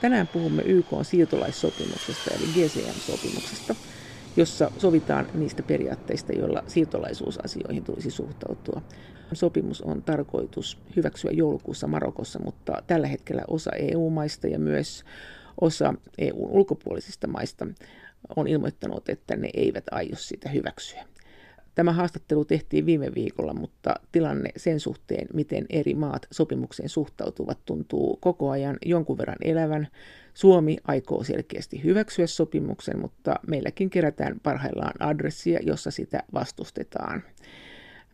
Tänään puhumme YK siirtolaissopimuksesta eli GCM-sopimuksesta, jossa sovitaan niistä periaatteista, joilla siirtolaisuusasioihin tulisi suhtautua. Sopimus on tarkoitus hyväksyä joulukuussa Marokossa, mutta tällä hetkellä osa EU-maista ja myös osa EUn ulkopuolisista maista on ilmoittanut, että ne eivät aio sitä hyväksyä. Tämä haastattelu tehtiin viime viikolla, mutta tilanne sen suhteen, miten eri maat sopimukseen suhtautuvat, tuntuu koko ajan jonkun verran elävän. Suomi aikoo selkeästi hyväksyä sopimuksen, mutta meilläkin kerätään parhaillaan adressia, jossa sitä vastustetaan.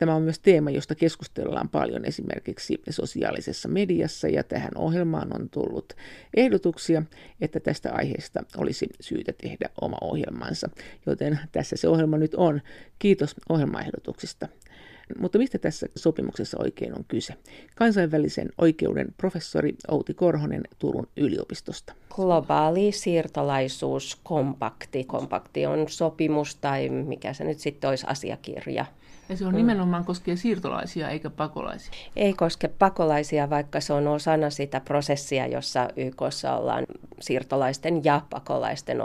Tämä on myös teema, josta keskustellaan paljon esimerkiksi sosiaalisessa mediassa ja tähän ohjelmaan on tullut ehdotuksia, että tästä aiheesta olisi syytä tehdä oma ohjelmansa. Joten tässä se ohjelma nyt on. Kiitos ohjelmaehdotuksista. Mutta mistä tässä sopimuksessa oikein on kyse? Kansainvälisen oikeuden professori Outi Korhonen Turun yliopistosta. Globaali siirtolaisuuskompakti. Kompakti on sopimus tai mikä se nyt sitten olisi asiakirja ja se on nimenomaan koskee siirtolaisia eikä pakolaisia. Ei koske pakolaisia, vaikka se on osana sitä prosessia, jossa YKssa ollaan siirtolaisten ja pakolaisten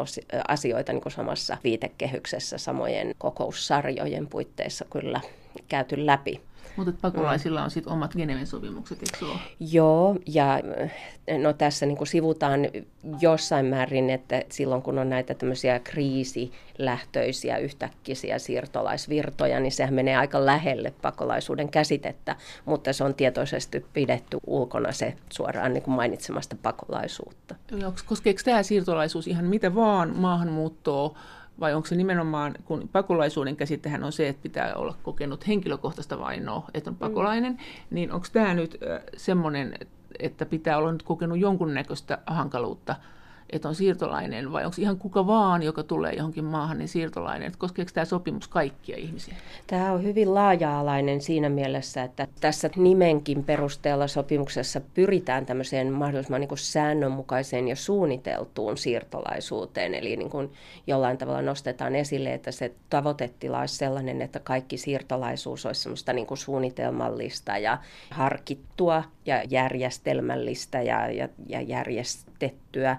asioita niin kuin samassa viitekehyksessä samojen kokoussarjojen puitteissa kyllä käyty läpi. Mutta pakolaisilla on sitten omat Geneven sopimukset, eikö ole? Joo, ja no tässä niin kuin sivutaan jossain määrin, että silloin kun on näitä tämmöisiä kriisilähtöisiä yhtäkkisiä siirtolaisvirtoja, niin sehän menee aika lähelle pakolaisuuden käsitettä, mutta se on tietoisesti pidetty ulkona se suoraan niin kuin mainitsemasta pakolaisuutta. Koskeeko tämä siirtolaisuus ihan mitä vaan maahanmuuttoa, vai onko se nimenomaan, kun pakolaisuuden käsittehän on se, että pitää olla kokenut henkilökohtaista vainoa, että on mm. pakolainen, mm. niin onko tämä nyt semmoinen, että pitää olla nyt kokenut jonkunnäköistä hankaluutta että on siirtolainen vai onko ihan kuka vaan, joka tulee johonkin maahan, niin siirtolainen? Että koskeeko tämä sopimus kaikkia ihmisiä? Tämä on hyvin laaja-alainen siinä mielessä, että tässä nimenkin perusteella sopimuksessa pyritään tämmöiseen mahdollisimman niin kuin säännönmukaiseen ja suunniteltuun siirtolaisuuteen. Eli niin kuin jollain tavalla nostetaan esille, että se tavoitetila olisi sellainen, että kaikki siirtolaisuus olisi semmoista niin kuin suunnitelmallista ja harkittua ja järjestelmällistä ja, ja, ja järjestettyä.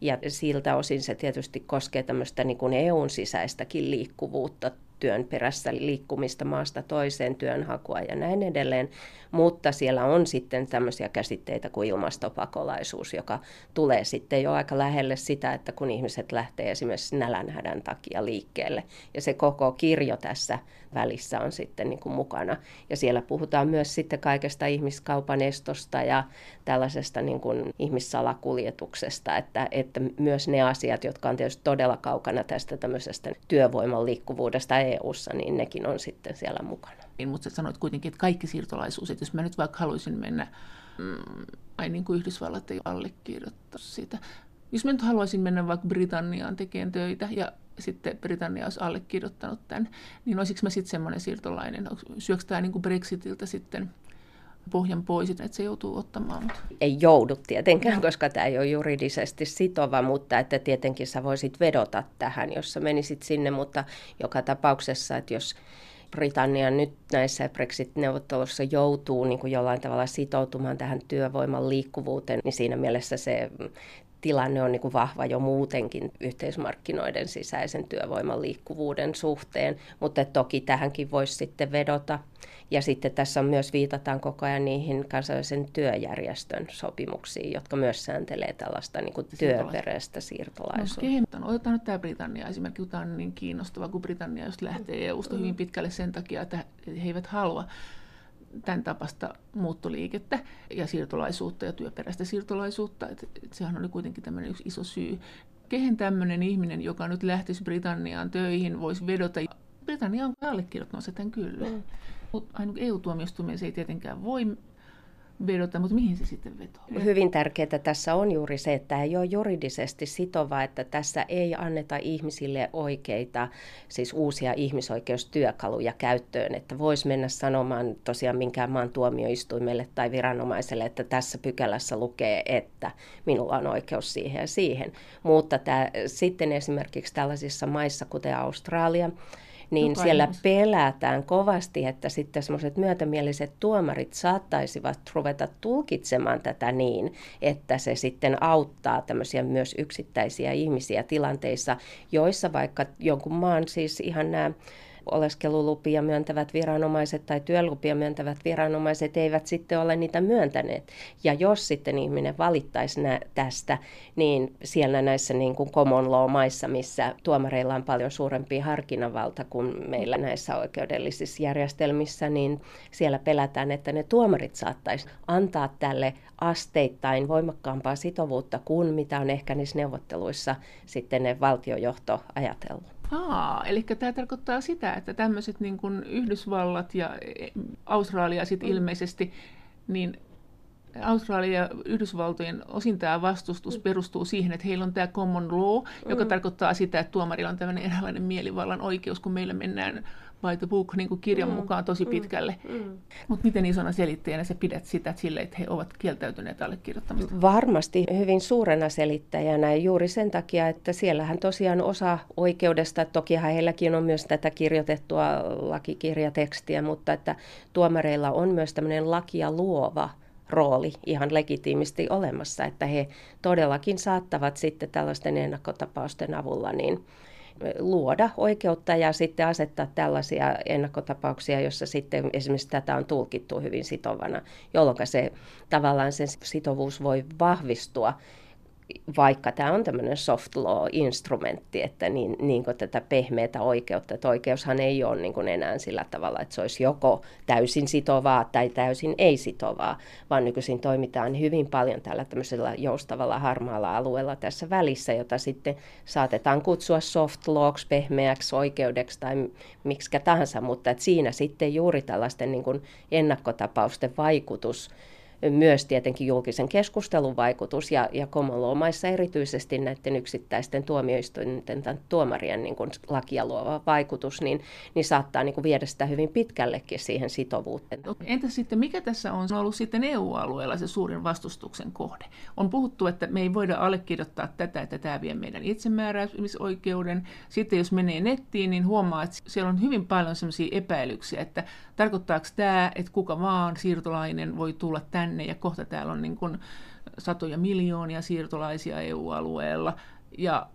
Ja siltä osin se tietysti koskee tämmöistä niin kuin EUn sisäistäkin liikkuvuutta työn perässä liikkumista maasta toiseen, työnhakua ja näin edelleen. Mutta siellä on sitten tämmöisiä käsitteitä kuin ilmastopakolaisuus, joka tulee sitten jo aika lähelle sitä, että kun ihmiset lähtee esimerkiksi nälänhädän takia liikkeelle. Ja se koko kirjo tässä välissä on sitten niin kuin mukana. Ja siellä puhutaan myös sitten kaikesta ihmiskaupan estosta ja tällaisesta niin kuin ihmissalakuljetuksesta, että, että myös ne asiat, jotka on tietysti todella kaukana tästä tämmöisestä työvoiman liikkuvuudesta EU-ssa, niin nekin on sitten siellä mukana. Mutta sä sanoit kuitenkin, että kaikki siirtolaisuus, että jos mä nyt vaikka haluaisin mennä, mm, ai niin kuin Yhdysvallat ei allekirjoittaa sitä. Jos mä nyt haluaisin mennä vaikka Britanniaan tekemään töitä ja sitten Britannia olisi allekirjoittanut tämän, niin olisiko mä sitten semmoinen siirtolainen? Syökö tämä niin kuin Brexitiltä sitten pohjan pois, että se joutuu ottamaan. Mutta... Ei joudu tietenkään, koska tämä ei ole juridisesti sitova, mutta että tietenkin sä voisit vedota tähän, jos sä menisit sinne, mutta joka tapauksessa, että jos Britannia nyt näissä Brexit-neuvotteluissa joutuu niin kuin jollain tavalla sitoutumaan tähän työvoiman liikkuvuuteen, niin siinä mielessä se tilanne on niin kuin vahva jo muutenkin yhteismarkkinoiden sisäisen työvoiman liikkuvuuden suhteen, mutta toki tähänkin voisi sitten vedota. Ja sitten tässä on myös viitataan koko ajan niihin kansainvälisen työjärjestön sopimuksiin, jotka myös sääntelee tällaista niin työperäistä siirtolaisuutta. No, otetaan nyt tämä Britannia. Esimerkiksi, tämä on niin kiinnostava, kun Britannia just lähtee EU-sta hyvin pitkälle sen takia, että he eivät halua tämän tapasta muuttoliikettä ja siirtolaisuutta ja työperäistä siirtolaisuutta. Et, et sehän oli kuitenkin tämmöinen yksi iso syy. Kehen tämmöinen ihminen, joka nyt lähtisi Britanniaan töihin, voisi vedota? Britannia on allekirjoittanut sen kyllä. Mm. Mutta EU-tuomioistuimeen se ei tietenkään voi vedota, mutta mihin se sitten vetoo? Hyvin tärkeää tässä on juuri se, että ei ole juridisesti sitova, että tässä ei anneta ihmisille oikeita, siis uusia ihmisoikeustyökaluja käyttöön, että voisi mennä sanomaan tosiaan minkään maan tuomioistuimelle tai viranomaiselle, että tässä pykälässä lukee, että minulla on oikeus siihen ja siihen. Mutta tämä, sitten esimerkiksi tällaisissa maissa, kuten Australia, niin Joka siellä pelätään kovasti, että sitten semmoiset myötämieliset tuomarit saattaisivat ruveta tulkitsemaan tätä niin, että se sitten auttaa tämmöisiä myös yksittäisiä ihmisiä tilanteissa, joissa vaikka jonkun maan siis ihan nämä oleskelulupia myöntävät viranomaiset tai työlupia myöntävät viranomaiset eivät sitten ole niitä myöntäneet. Ja jos sitten ihminen valittaisi nä- tästä, niin siellä näissä niin kuin common law-maissa, missä tuomareilla on paljon suurempi harkinnanvalta kuin meillä näissä oikeudellisissa järjestelmissä, niin siellä pelätään, että ne tuomarit saattaisi antaa tälle asteittain voimakkaampaa sitovuutta kuin mitä on ehkä niissä neuvotteluissa sitten ne valtiojohto ajatellut. Aa, eli tämä tarkoittaa sitä, että tämmöiset niin kuin Yhdysvallat ja Australia sitten mm. ilmeisesti, niin Australia ja Yhdysvaltojen osin tämä vastustus mm. perustuu siihen, että heillä on tämä common law, joka mm. tarkoittaa sitä, että tuomarilla on tämmöinen eräänlainen mielivallan oikeus, kun meillä mennään by the book niin kuin kirjan mm. mukaan tosi mm. pitkälle. Mm. Mutta miten isona selittäjänä sä pidät sitä sille, että he ovat kieltäytyneet allekirjoittamista? Varmasti hyvin suurena selittäjänä juuri sen takia, että siellähän tosiaan osa oikeudesta, tokihan heilläkin on myös tätä kirjoitettua lakikirjatekstiä, mutta että tuomareilla on myös tämmöinen lakia luova rooli ihan legitiimisti olemassa, että he todellakin saattavat sitten tällaisten ennakkotapausten avulla niin luoda oikeutta ja sitten asettaa tällaisia ennakkotapauksia, jossa sitten esimerkiksi tätä on tulkittu hyvin sitovana, jolloin se tavallaan sen sitovuus voi vahvistua vaikka tämä on tämmöinen soft law-instrumentti, että niin, niin kuin tätä pehmeätä oikeutta, että oikeushan ei ole niin kuin enää sillä tavalla, että se olisi joko täysin sitovaa tai täysin ei-sitovaa, vaan nykyisin toimitaan hyvin paljon tällä tämmöisellä joustavalla harmaalla alueella tässä välissä, jota sitten saatetaan kutsua soft lawks, pehmeäksi oikeudeksi tai miksi tahansa, mutta että siinä sitten juuri tällaisten niin kuin ennakkotapausten vaikutus myös tietenkin julkisen keskustelun vaikutus ja, ja komolomaissa erityisesti näiden yksittäisten tuomioistuinten tai tuomarien niin kuin lakia luova vaikutus, niin, niin saattaa niin kuin viedä sitä hyvin pitkällekin siihen sitovuuteen. Entä sitten, mikä tässä on ollut sitten EU-alueella se suurin vastustuksen kohde? On puhuttu, että me ei voida allekirjoittaa tätä, että tämä vie meidän itsemääräämisoikeuden. Sitten jos menee nettiin, niin huomaa, että siellä on hyvin paljon sellaisia epäilyksiä, että tarkoittaako tämä, että kuka vaan siirtolainen voi tulla tänne ja kohta täällä on niin kuin satoja miljoonia siirtolaisia EU-alueella ja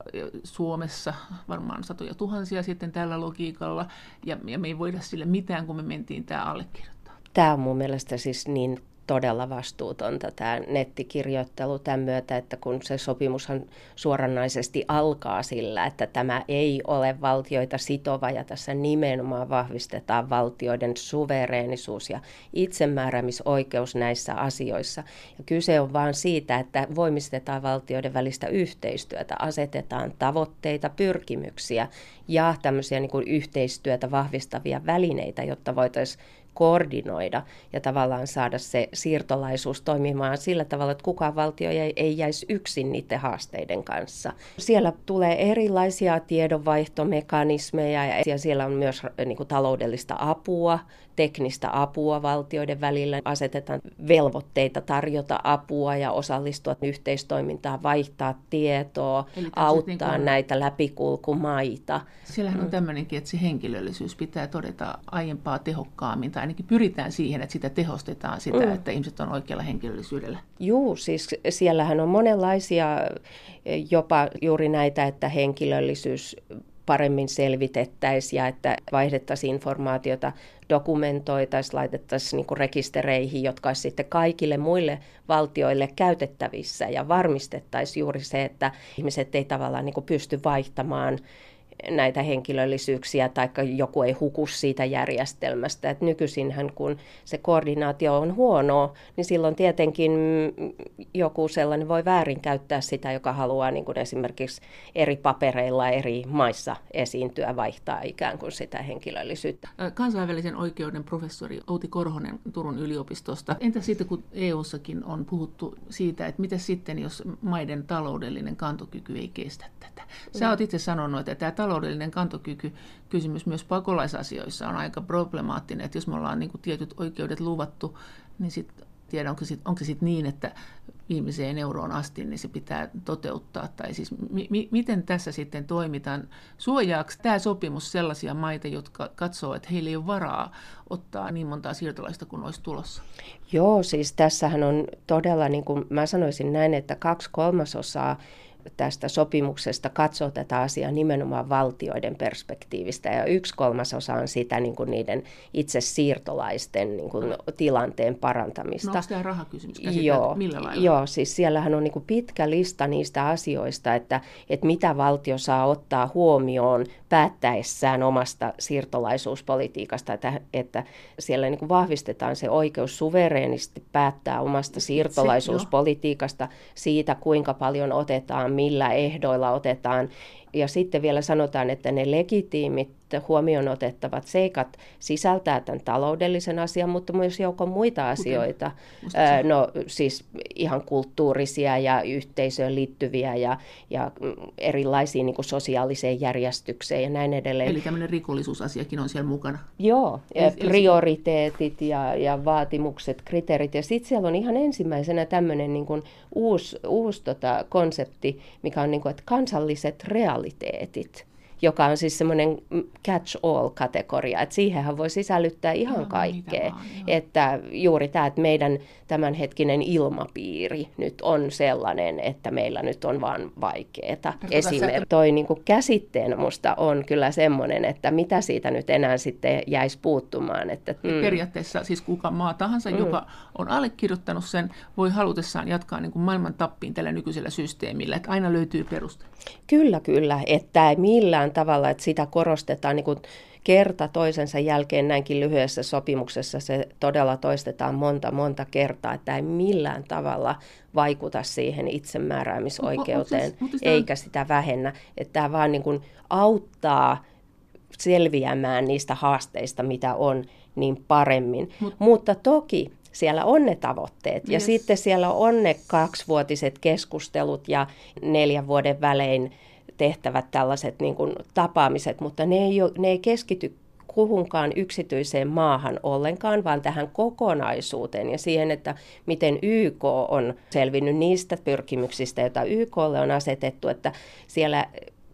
Suomessa varmaan satoja tuhansia sitten tällä logiikalla ja, ja me ei voida sille mitään, kun me mentiin tämä allekirjoittaa. Tämä on mun mielestä siis niin todella vastuutonta tämä nettikirjoittelu tämän myötä, että kun se sopimushan suoranaisesti alkaa sillä, että tämä ei ole valtioita sitova ja tässä nimenomaan vahvistetaan valtioiden suvereenisuus ja itsemääräämisoikeus näissä asioissa. Ja kyse on vain siitä, että voimistetaan valtioiden välistä yhteistyötä, asetetaan tavoitteita, pyrkimyksiä ja tämmöisiä niin kuin yhteistyötä vahvistavia välineitä, jotta voitaisiin koordinoida ja tavallaan saada se siirtolaisuus toimimaan sillä tavalla, että kukaan valtio ei, ei jäisi yksin niiden haasteiden kanssa. Siellä tulee erilaisia tiedonvaihtomekanismeja ja siellä on myös niin kuin, taloudellista apua teknistä apua valtioiden välillä, asetetaan velvoitteita tarjota apua ja osallistua yhteistoimintaan, vaihtaa tietoa, auttaa niin kuin... näitä läpikulkumaita. Siellähän on mm. tämmöinenkin, että se henkilöllisyys pitää todeta aiempaa tehokkaammin, tai ainakin pyritään siihen, että sitä tehostetaan sitä, mm. että ihmiset on oikealla henkilöllisyydellä. Juu, siis siellähän on monenlaisia jopa juuri näitä, että henkilöllisyys paremmin selvitettäisiin ja että vaihdettaisiin informaatiota, dokumentoitaisiin, laitettaisiin niin rekistereihin, jotka olisi sitten kaikille muille valtioille käytettävissä ja varmistettaisiin juuri se, että ihmiset ei tavallaan niin pysty vaihtamaan näitä henkilöllisyyksiä tai joku ei huku siitä järjestelmästä. Et nykyisinhän kun se koordinaatio on huonoa, niin silloin tietenkin joku sellainen voi väärinkäyttää sitä, joka haluaa niin kuin esimerkiksi eri papereilla eri maissa esiintyä, vaihtaa ikään kuin sitä henkilöllisyyttä. Kansainvälisen oikeuden professori Outi Korhonen Turun yliopistosta. Entä sitten kun EU-sakin on puhuttu siitä, että mitä sitten, jos maiden taloudellinen kantokyky ei kestä tätä? Sä oot itse sanonut, että tämä taloudellinen kantokyky kysymys myös pakolaisasioissa on aika problemaattinen, että jos me ollaan niin kuin tietyt oikeudet luvattu, niin sitten Tiedä, onko, sit, onko se sitten niin, että viimeiseen euroon asti, niin se pitää toteuttaa. Tai siis mi- mi- miten tässä sitten toimitaan? Suojaako tämä sopimus sellaisia maita, jotka katsoo, että heillä ei ole varaa ottaa niin montaa siirtolaista kuin olisi tulossa? Joo, siis tässähän on todella, niin kuin mä sanoisin näin, että kaksi kolmasosaa tästä sopimuksesta katsoo tätä asiaa nimenomaan valtioiden perspektiivistä ja yksi kolmasosa on sitä niin kuin niiden itse siirtolaisten niin kuin, tilanteen parantamista. No onko tämä rahakysymys joo, millä lailla? Joo, siis siellähän on niin kuin pitkä lista niistä asioista, että, että mitä valtio saa ottaa huomioon päättäessään omasta siirtolaisuuspolitiikasta, että, että siellä niin kuin vahvistetaan se oikeus suvereenisti päättää omasta siirtolaisuuspolitiikasta, siitä kuinka paljon otetaan millä ehdoilla otetaan. Ja sitten vielä sanotaan, että ne legitiimit huomioon otettavat seikat sisältää tämän taloudellisen asian, mutta myös joukon muita asioita. Ää, no siis ihan kulttuurisia ja yhteisöön liittyviä ja, ja erilaisiin niin sosiaaliseen järjestykseen ja näin edelleen. Eli tämmöinen rikollisuusasiakin on siellä mukana. Joo, ja prioriteetit ja, ja vaatimukset, kriteerit. Ja sitten siellä on ihan ensimmäisenä tämmöinen niin kuin uusi, uusi tota konsepti, mikä on niin kuin, että kansalliset realiteetit joka on siis semmoinen catch-all-kategoria, että siihenhän voi sisällyttää ihan no, kaikkea. Vaan, että juuri tämä, että meidän tämänhetkinen ilmapiiri nyt on sellainen, että meillä nyt on vaan vaikeaa. Esimerkiksi toi niin kuin käsitteen musta on kyllä semmoinen, että mitä siitä nyt enää sitten jäisi puuttumaan. Että, mm. Periaatteessa siis kuka maa tahansa, mm. joka on allekirjoittanut sen, voi halutessaan jatkaa niin kuin maailman tappiin tällä nykyisellä systeemillä, että aina löytyy peruste. Kyllä, kyllä, että ei millään tavalla, että sitä korostetaan niin kuin kerta toisensa jälkeen näinkin lyhyessä sopimuksessa se todella toistetaan monta monta kertaa, että ei millään tavalla vaikuta siihen itsemääräämisoikeuteen, no, siis, eikä sitä vähennä. Että tämä vaan niin kuin auttaa selviämään niistä haasteista, mitä on, niin paremmin. Mut, Mutta toki siellä on ne tavoitteet. Ja yes. sitten siellä on ne kaksivuotiset keskustelut ja neljän vuoden välein tehtävät tällaiset niin kuin tapaamiset, mutta ne ei, ole, ne ei keskity kuhunkaan yksityiseen maahan ollenkaan, vaan tähän kokonaisuuteen ja siihen, että miten YK on selvinnyt niistä pyrkimyksistä, joita YKlle on asetettu, että siellä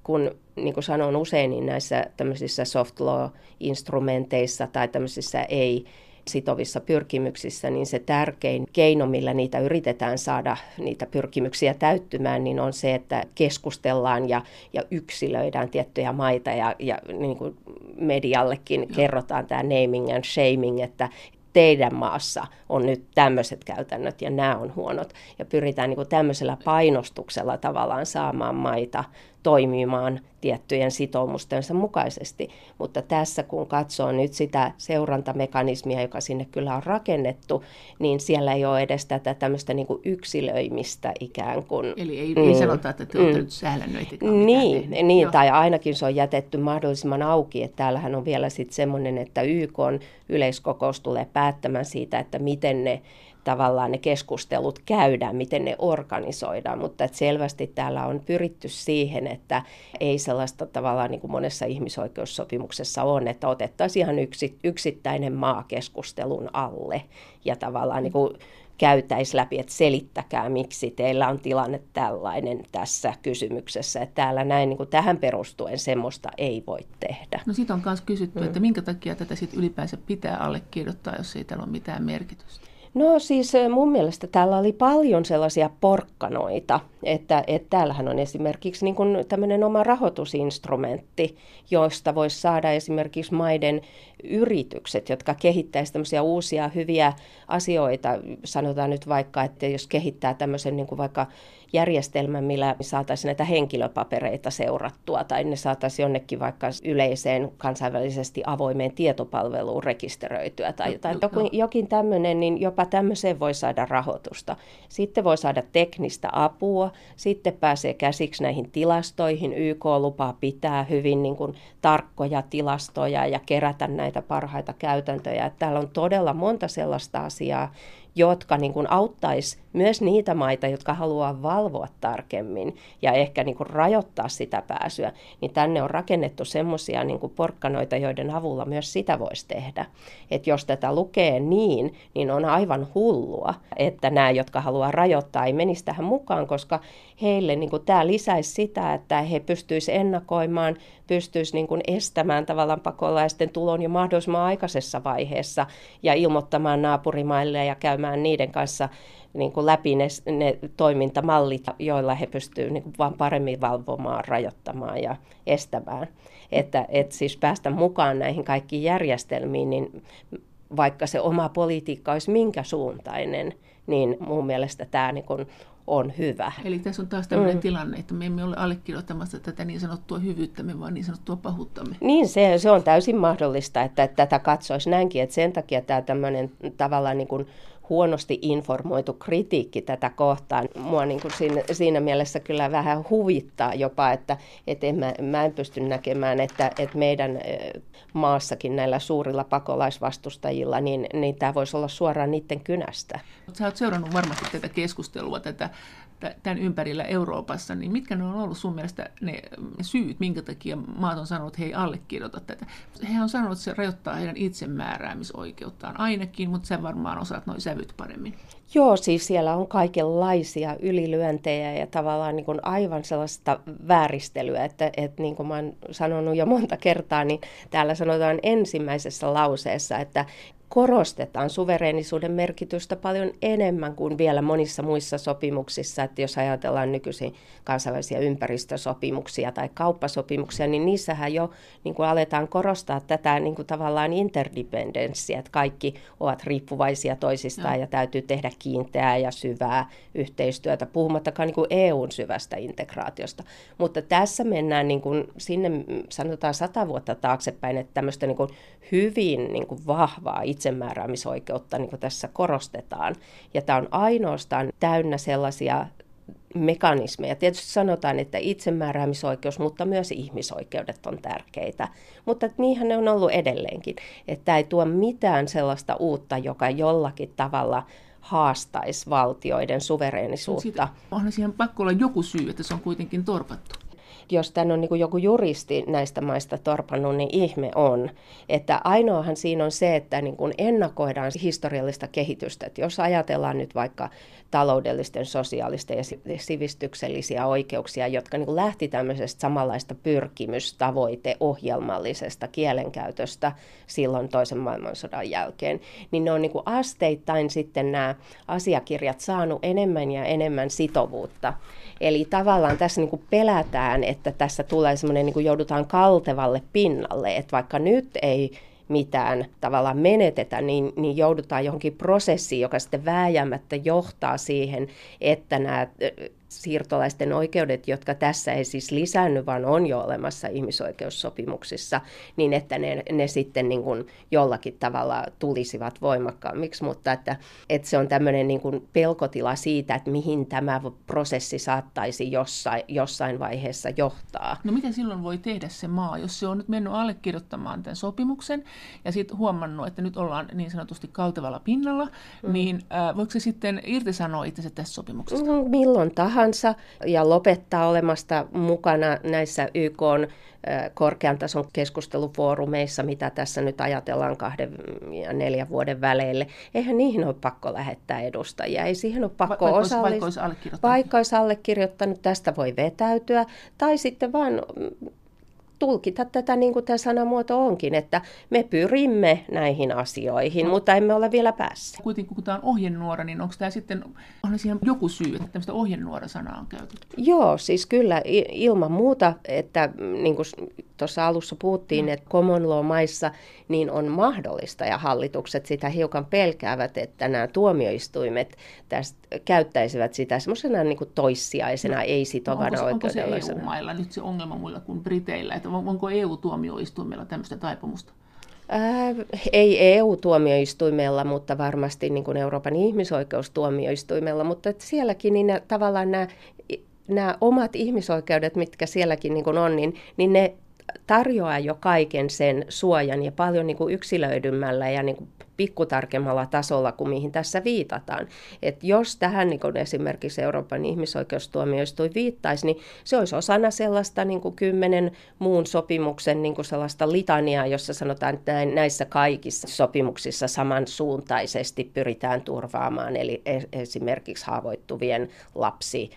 kun niin kuin sanon usein, niin näissä tämmöisissä soft law-instrumenteissa tai tämmöisissä ei sitovissa pyrkimyksissä, niin se tärkein keino, millä niitä yritetään saada niitä pyrkimyksiä täyttymään, niin on se, että keskustellaan ja, ja yksilöidään tiettyjä maita ja, ja niin kuin mediallekin Joo. kerrotaan tämä naming and shaming, että teidän maassa on nyt tämmöiset käytännöt ja nämä on huonot. Ja pyritään niin kuin tämmöisellä painostuksella tavallaan saamaan maita toimimaan tiettyjen sitoumustensa mukaisesti. Mutta tässä kun katsoo nyt sitä seurantamekanismia, joka sinne kyllä on rakennettu, niin siellä ei ole edes tätä tämmöistä niin kuin yksilöimistä ikään kuin. Eli ei, mm, ei sanota, että te olette mm, nyt sählänöitikään Niin, niin tai ainakin se on jätetty mahdollisimman auki. Että täällähän on vielä sitten semmoinen, että YK on yleiskokous tulee päättämään siitä, että miten ne tavallaan ne keskustelut käydään, miten ne organisoidaan, mutta että selvästi täällä on pyritty siihen, että ei sellaista tavallaan niin kuin monessa ihmisoikeussopimuksessa on, että otettaisiin ihan yksi, yksittäinen maa keskustelun alle ja tavallaan niin kuin käytäisi läpi, että selittäkää, miksi teillä on tilanne tällainen tässä kysymyksessä. Että täällä näin niin kuin tähän perustuen semmoista ei voi tehdä. No siitä on myös kysytty, mm. että minkä takia tätä sitten ylipäänsä pitää allekirjoittaa, jos ei tällä ole mitään merkitystä. No siis mun mielestä täällä oli paljon sellaisia porkkanoita, että, että täällähän on esimerkiksi niin tämmöinen oma rahoitusinstrumentti, josta voisi saada esimerkiksi maiden yritykset, jotka kehittäisivät tämmöisiä uusia hyviä asioita. Sanotaan nyt vaikka, että jos kehittää tämmöisen niin kuin vaikka järjestelmän, millä saataisiin näitä henkilöpapereita seurattua tai ne saataisiin jonnekin vaikka yleiseen kansainvälisesti avoimeen tietopalveluun rekisteröityä tai, tai jokin, jokin tämmöinen, niin jopa tämmöiseen voi saada rahoitusta. Sitten voi saada teknistä apua, sitten pääsee käsiksi näihin tilastoihin. YK lupaa pitää hyvin niin kuin, tarkkoja tilastoja ja kerätä näitä parhaita käytäntöjä. Että täällä on todella monta sellaista asiaa, jotka niin kuin auttaisi myös niitä maita, jotka haluaa valvoa tarkemmin ja ehkä niin kuin rajoittaa sitä pääsyä, niin tänne on rakennettu semmoisia niin porkkanoita, joiden avulla myös sitä voisi tehdä. Että jos tätä lukee niin, niin on aivan hullua, että nämä, jotka haluaa rajoittaa, ei menisi tähän mukaan, koska heille niin kuin tämä lisäisi sitä, että he pystyisivät ennakoimaan, pystyisivät niin kuin estämään tavallaan pakolaisten tulon jo mahdollisimman aikaisessa vaiheessa ja ilmoittamaan naapurimaille ja käymään niiden kanssa niin kuin läpi ne, ne toimintamallit, joilla he pystyvät niin vaan paremmin valvomaan, rajoittamaan ja estämään. Että et siis päästä mukaan näihin kaikkiin järjestelmiin, niin vaikka se oma politiikka olisi minkä suuntainen, niin mun mielestä tämä niin kuin on hyvä. Eli tässä on taas tämmöinen mm. tilanne, että me emme ole allekirjoittamassa tätä niin sanottua hyvyyttämme, vaan niin sanottua pahuuttamme. Niin, se, se on täysin mahdollista, että, että tätä katsoisi näinkin, että sen takia tämä tämmöinen tavallaan niin kuin huonosti informoitu kritiikki tätä kohtaan. Mua niin kuin siinä, siinä mielessä kyllä vähän huvittaa jopa, että, että en mä, mä en pysty näkemään, että, että meidän maassakin näillä suurilla pakolaisvastustajilla, niin, niin tämä voisi olla suoraan niiden kynästä. Sä oot seurannut varmasti tätä keskustelua, tätä tämän ympärillä Euroopassa, niin mitkä ne on ollut sun mielestä ne syyt, minkä takia maat on sanonut, että he ei allekirjoita tätä? He on sanonut, että se rajoittaa heidän itsemääräämisoikeuttaan ainakin, mutta sä varmaan osaat noin sävyt paremmin. Joo, siis siellä on kaikenlaisia ylilyöntejä ja tavallaan niin kuin aivan sellaista vääristelyä, että, että niin kuin mä oon sanonut jo monta kertaa, niin täällä sanotaan ensimmäisessä lauseessa, että korostetaan suvereenisuuden merkitystä paljon enemmän kuin vielä monissa muissa sopimuksissa. Että jos ajatellaan nykyisin kansainvälisiä ympäristösopimuksia tai kauppasopimuksia, niin niissähän jo niin kuin aletaan korostaa tätä niin kuin tavallaan interdependenssiä, että kaikki ovat riippuvaisia toisistaan no. ja täytyy tehdä kiinteää ja syvää yhteistyötä, puhumattakaan niin kuin EUn syvästä integraatiosta. Mutta tässä mennään niin kuin sinne, sanotaan sata vuotta taaksepäin, että tämmöistä niin kuin hyvin niin kuin vahvaa itsemääräämisoikeutta niin kuin tässä korostetaan. Ja tämä on ainoastaan täynnä sellaisia mekanismeja. Tietysti sanotaan, että itsemääräämisoikeus, mutta myös ihmisoikeudet on tärkeitä. Mutta niinhän ne on ollut edelleenkin. Että ei tuo mitään sellaista uutta, joka jollakin tavalla haastaisi valtioiden suvereenisuutta. onhan siihen pakko olla joku syy, että se on kuitenkin torpattu jos tämän on niin joku juristi näistä maista torpannut, niin ihme on. Että ainoahan siinä on se, että niin kuin ennakoidaan historiallista kehitystä. Että jos ajatellaan nyt vaikka taloudellisten, sosiaalisten ja sivistyksellisiä oikeuksia, jotka niin kuin lähti tämmöisestä samanlaista pyrkimystavoite ohjelmallisesta kielenkäytöstä silloin toisen maailmansodan jälkeen, niin ne on niin kuin asteittain sitten nämä asiakirjat saanut enemmän ja enemmän sitovuutta. Eli tavallaan tässä niin kuin pelätään, että tässä tulee semmoinen, niin kuin joudutaan kaltevalle pinnalle, että vaikka nyt ei mitään tavallaan menetetä, niin, niin joudutaan johonkin prosessiin, joka sitten vääjäämättä johtaa siihen, että nämä siirtolaisten oikeudet, jotka tässä ei siis lisännyt, vaan on jo olemassa ihmisoikeussopimuksissa, niin että ne, ne sitten niin kuin jollakin tavalla tulisivat voimakkaammiksi, mutta että, että se on tämmöinen niin kuin pelkotila siitä, että mihin tämä prosessi saattaisi jossain, jossain vaiheessa johtaa. No mitä silloin voi tehdä se maa, jos se on nyt mennyt allekirjoittamaan tämän sopimuksen ja sitten huomannut, että nyt ollaan niin sanotusti kaltevalla pinnalla, mm. niin äh, voiko se sitten irtisanoa itse tästä sopimuksesta? Mm, milloin tahansa tahansa ja lopettaa olemasta mukana näissä YK korkean tason keskustelufoorumeissa, mitä tässä nyt ajatellaan kahden ja neljän vuoden väleille. Eihän niihin ole pakko lähettää edustajia, ei siihen ole pakko Va- osallistua. Vaikka olisi allekirjoittanut. Vaikka olisi allekirjoittanut, tästä voi vetäytyä. Tai sitten vaan tulkita tätä niin kuin tämä sanamuoto onkin, että me pyrimme näihin asioihin, no. mutta emme ole vielä päässeet. Kuitenkin kun tämä on ohjenuora, niin onko tämä sitten, on siihen joku syy, että tämmöistä ohjenuora-sanaa on käytetty? Joo, siis kyllä ilman muuta, että niin kuin tuossa alussa puhuttiin, mm. että common law-maissa niin on mahdollista ja hallitukset sitä hiukan pelkäävät, että nämä tuomioistuimet tästä käyttäisivät sitä semmoisena niin toissijaisena, no, ei sitovana no, onko, se, onko se EU-mailla nyt se ongelma muilla kuin Briteillä, että onko EU-tuomioistuimella tämmöistä taipumusta? Ää, ei EU-tuomioistuimella, mutta varmasti niin kuin Euroopan ihmisoikeustuomioistuimella, mutta että sielläkin niin tavallaan nämä, nämä omat ihmisoikeudet, mitkä sielläkin niin kuin on, niin, niin ne tarjoaa jo kaiken sen suojan ja paljon niin kuin yksilöidymmällä ja niin kuin pikkutarkemmalla tasolla kuin mihin tässä viitataan. Et jos tähän niin kuin esimerkiksi Euroopan ihmisoikeustuomioistuin viittaisi, niin se olisi osana sellaista niin kuin kymmenen muun sopimuksen niin kuin sellaista litaniaa, jossa sanotaan, että näissä kaikissa sopimuksissa samansuuntaisesti pyritään turvaamaan, eli esimerkiksi haavoittuvien lapsi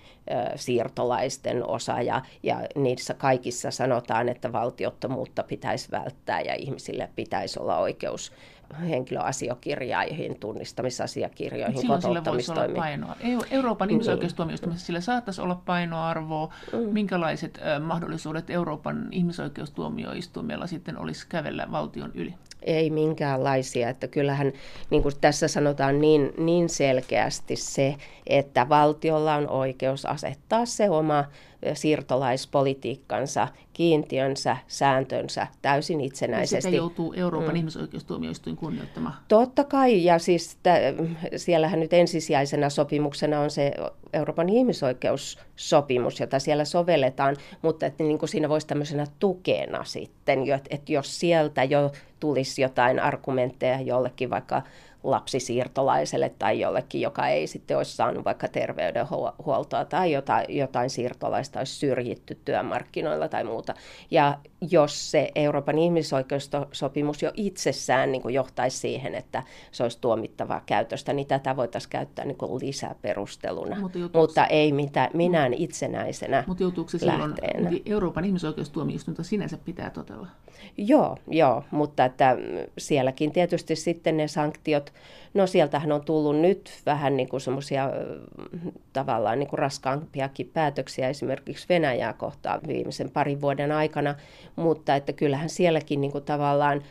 siirtolaisten osa ja, ja niissä kaikissa sanotaan, että valtiottomuutta pitäisi välttää ja ihmisille pitäisi olla oikeus henkilöasiakirjaihin, tunnistamisasiakirjoihin, Silloin sillä voisi olla painoa. Euroopan niin. ihmisoikeustuomioistuimessa sillä saattaisi olla painoarvoa. Mm. Minkälaiset mahdollisuudet Euroopan ihmisoikeustuomioistuimella sitten olisi kävellä valtion yli? Ei minkäänlaisia. Että kyllähän niin kuin tässä sanotaan niin, niin selkeästi se, että valtiolla on oikeus asettaa se oma siirtolaispolitiikkansa, kiintiönsä, sääntönsä täysin itsenäisesti. Ja sitä joutuu Euroopan mm. ihmisoikeustuomioistuin kunnioittamaan. Totta kai, ja siis t- siellähän nyt ensisijaisena sopimuksena on se Euroopan ihmisoikeussopimus, jota siellä sovelletaan, mutta että niin kuin siinä voisi tämmöisenä tukena sitten, että jos sieltä jo tulisi jotain argumentteja jollekin vaikka lapsisiirtolaiselle tai jollekin, joka ei sitten olisi saanut vaikka terveydenhuoltoa tai jotain, jotain siirtolaista olisi syrjitty työmarkkinoilla tai muuta. Ja jos se Euroopan ihmisoikeussopimus jo itsessään niin kuin johtaisi siihen, että se olisi tuomittavaa käytöstä, niin tätä voitaisiin käyttää niin kuin lisäperusteluna, mutta, mutta ei mitään, minään itsenäisenä Mutta joutuuko se silloin, Euroopan ihmisoikeustuomioistuinta sinänsä pitää totella? Joo, joo, mutta että sielläkin tietysti sitten ne sanktiot, no sieltähän on tullut nyt vähän niin kuin semmoisia tavallaan niin kuin raskaampiakin päätöksiä esimerkiksi Venäjää kohtaan viimeisen parin vuoden aikana, mutta että kyllähän sielläkin niin kuin tavallaan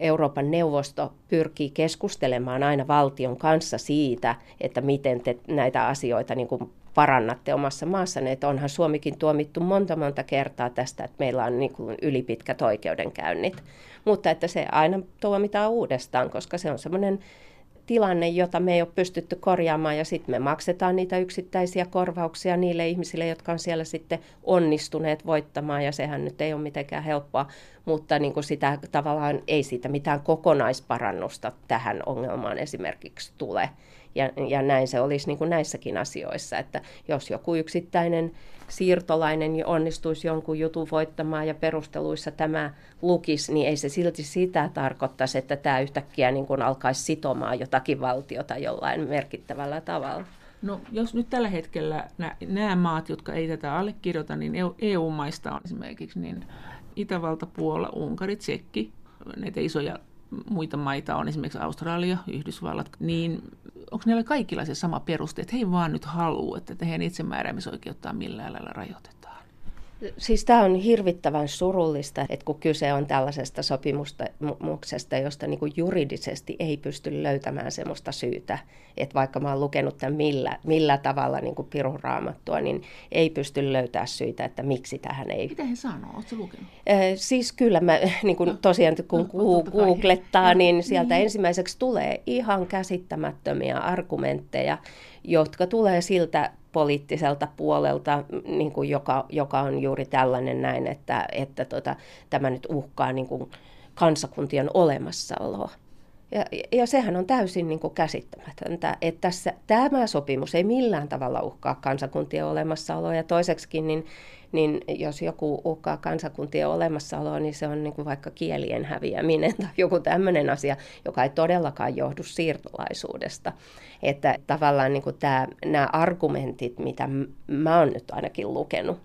Euroopan neuvosto pyrkii keskustelemaan aina valtion kanssa siitä, että miten te näitä asioita niin kuin parannatte omassa maassanne. Että onhan Suomikin tuomittu monta monta kertaa tästä, että meillä on niin kuin ylipitkät oikeudenkäynnit. Mutta että se aina tuomitaan uudestaan, koska se on semmoinen tilanne, jota me ei ole pystytty korjaamaan ja sitten me maksetaan niitä yksittäisiä korvauksia niille ihmisille, jotka on siellä sitten onnistuneet voittamaan ja sehän nyt ei ole mitenkään helppoa, mutta niin kuin sitä tavallaan ei siitä mitään kokonaisparannusta tähän ongelmaan esimerkiksi tule. Ja, ja näin se olisi niin kuin näissäkin asioissa, että jos joku yksittäinen siirtolainen onnistuisi jonkun jutun voittamaan ja perusteluissa tämä lukisi, niin ei se silti sitä tarkoittaisi, että tämä yhtäkkiä niin kuin alkaisi sitomaan jotakin valtiota jollain merkittävällä tavalla. No jos nyt tällä hetkellä nämä maat, jotka ei tätä allekirjoita, niin EU-maista on esimerkiksi niin Itävalta, Puola, Unkari, Tsekki, näitä isoja muita maita on esimerkiksi Australia, Yhdysvallat, niin onko niillä kaikilla se sama peruste, että he ei vaan nyt halua, että heidän itsemääräämisoikeuttaan millään lailla rajoitetaan? Siis tämä on hirvittävän surullista, että kun kyse on tällaisesta sopimuksesta, josta niin kuin juridisesti ei pysty löytämään sellaista syytä, että vaikka mä oon lukenut tämän millä, millä tavalla niin kuin pirun raamattua, niin ei pysty löytää syitä, että miksi tähän ei... Mitä he sanoo? Oletko lukenut? Äh, siis kyllä mä niin kuin no, tosiaan kun no, googlettaa, niin sieltä niin. ensimmäiseksi tulee ihan käsittämättömiä argumentteja, jotka tulee siltä poliittiselta puolelta, niin kuin joka, joka on juuri tällainen näin, että, että tota, tämä nyt uhkaa niin kuin kansakuntien olemassaoloa. Ja, ja sehän on täysin niin kuin käsittämätöntä, että tässä, tämä sopimus ei millään tavalla uhkaa kansakuntien olemassaoloa. Ja toiseksikin, niin niin jos joku uhkaa kansakuntien olemassaoloa, niin se on niin kuin vaikka kielien häviäminen tai joku tämmöinen asia, joka ei todellakaan johdu siirtolaisuudesta. Että tavallaan niin kuin tämä, nämä argumentit, mitä mä oon nyt ainakin lukenut,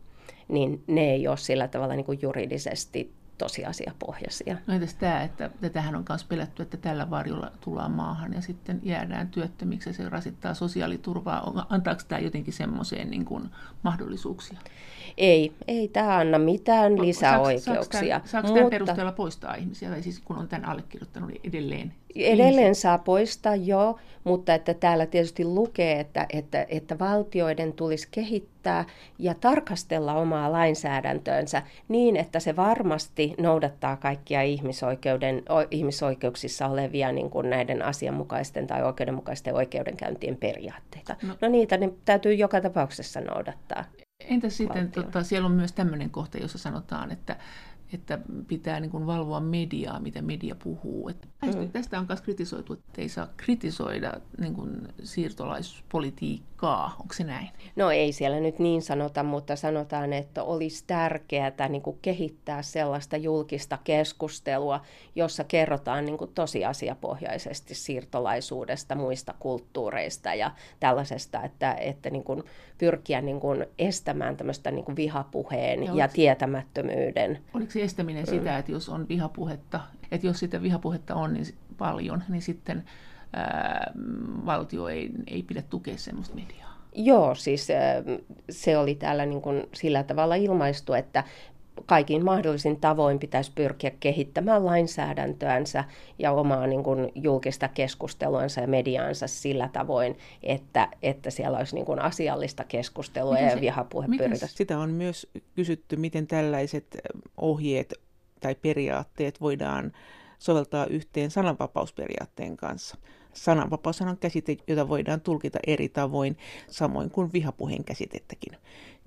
niin ne ei ole sillä tavalla niin kuin juridisesti tosiasiapohjaisia. No entäs tämä, että tätähän on myös pelätty, että tällä varjolla tullaan maahan ja sitten jäädään työttömiksi ja se rasittaa sosiaaliturvaa. Antaako tämä jotenkin semmoiseen niin kuin mahdollisuuksia? Ei, ei tämä anna mitään lisäoikeuksia. Saako tämän, mutta... perusteella poistaa ihmisiä, tai siis kun on tämän allekirjoittanut niin edelleen? Edelleen ihmisiä? saa poistaa, joo, mutta että täällä tietysti lukee, että, että, että valtioiden tulisi kehittää ja tarkastella omaa lainsäädäntöönsä niin, että se varmasti noudattaa kaikkia ihmisoikeuden, ihmisoikeuksissa olevia niin kuin näiden asianmukaisten tai oikeudenmukaisten oikeudenkäyntien periaatteita. No, no niitä ne täytyy joka tapauksessa noudattaa. Entä sitten, tota, siellä on myös tämmöinen kohta, jossa sanotaan, että, että pitää niin kuin valvoa mediaa, mitä media puhuu. Että mm. Tästä on myös kritisoitu, että ei saa kritisoida niin kuin siirtolaispolitiikkaa. Onko se näin? No ei siellä nyt niin sanota, mutta sanotaan, että olisi tärkeää niin kuin kehittää sellaista julkista keskustelua, jossa kerrotaan niin kuin tosiasiapohjaisesti siirtolaisuudesta, muista kulttuureista ja tällaisesta, että, että niin kuin pyrkiä niin kuin estämään tämmöistä niin kuin vihapuheen ja, ja tietämättömyyden. Oliko se estäminen sitä, että jos on vihapuhetta, että jos sitä vihapuhetta on niin paljon, niin sitten ää, valtio ei, ei pidä tukea semmoista mediaa? Joo, siis se oli täällä niin kuin sillä tavalla ilmaistu, että kaikin mahdollisin tavoin pitäisi pyrkiä kehittämään lainsäädäntöänsä ja omaa niin kuin, julkista keskusteluansa ja mediaansa sillä tavoin, että, että siellä olisi niin kuin, asiallista keskustelua miten ja vihapuhe pyritä. Sitä on myös kysytty, miten tällaiset ohjeet tai periaatteet voidaan soveltaa yhteen sananvapausperiaatteen kanssa. Sananvapaus on käsite, jota voidaan tulkita eri tavoin, samoin kuin vihapuheen käsitettäkin.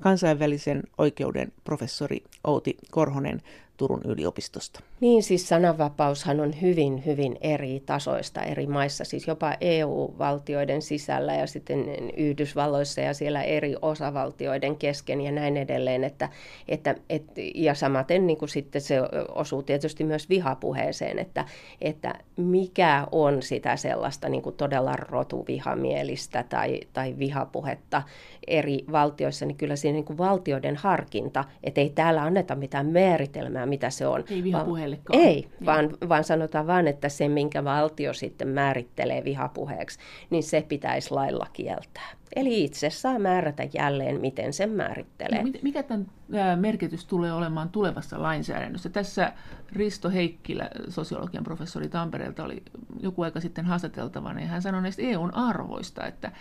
Kansainvälisen oikeuden professori Outi Korhonen Turun yliopistosta. Niin siis sananvapaushan on hyvin, hyvin eri tasoista eri maissa, siis jopa EU-valtioiden sisällä ja sitten Yhdysvalloissa ja siellä eri osavaltioiden kesken ja näin edelleen. Että, että, et, ja samaten niin kuin sitten se osuu tietysti myös vihapuheeseen, että, että mikä on sitä sellaista niin kuin todella rotuvihamielistä tai, tai vihapuhetta eri valtioissa, niin kyllä siinä niin kuin valtioiden harkinta, että ei täällä anneta mitään määritelmää mitä se on. Ei vihapuheellekaan. Ei, niin. vaan, vaan sanotaan vaan, että se, minkä valtio sitten määrittelee vihapuheeksi, niin se pitäisi lailla kieltää. Eli itse saa määrätä jälleen, miten sen määrittelee. No, mikä tämän merkitys tulee olemaan tulevassa lainsäädännössä? Tässä Risto Heikkilä, sosiologian professori Tampereelta, oli joku aika sitten haastateltavana, ja hän sanoi näistä EUn arvoista, että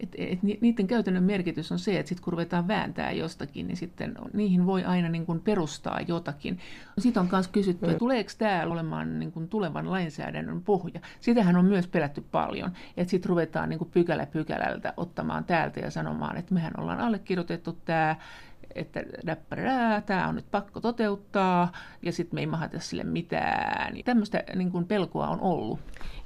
et, et niiden käytännön merkitys on se, että sit kun ruvetaan vääntää jostakin, niin sitten niihin voi aina niin kuin perustaa jotakin. Siitä on myös kysytty, että tuleeko tämä olemaan niin kuin tulevan lainsäädännön pohja. Sitähän on myös pelätty paljon, että sitten ruvetaan niin kuin pykälä pykälältä ottamaan täältä ja sanomaan, että mehän ollaan allekirjoitettu tämä, että läppärää, tämä on nyt pakko toteuttaa, ja sitten me ei mahata sille mitään. Tämmöistä niin kuin pelkoa on ollut.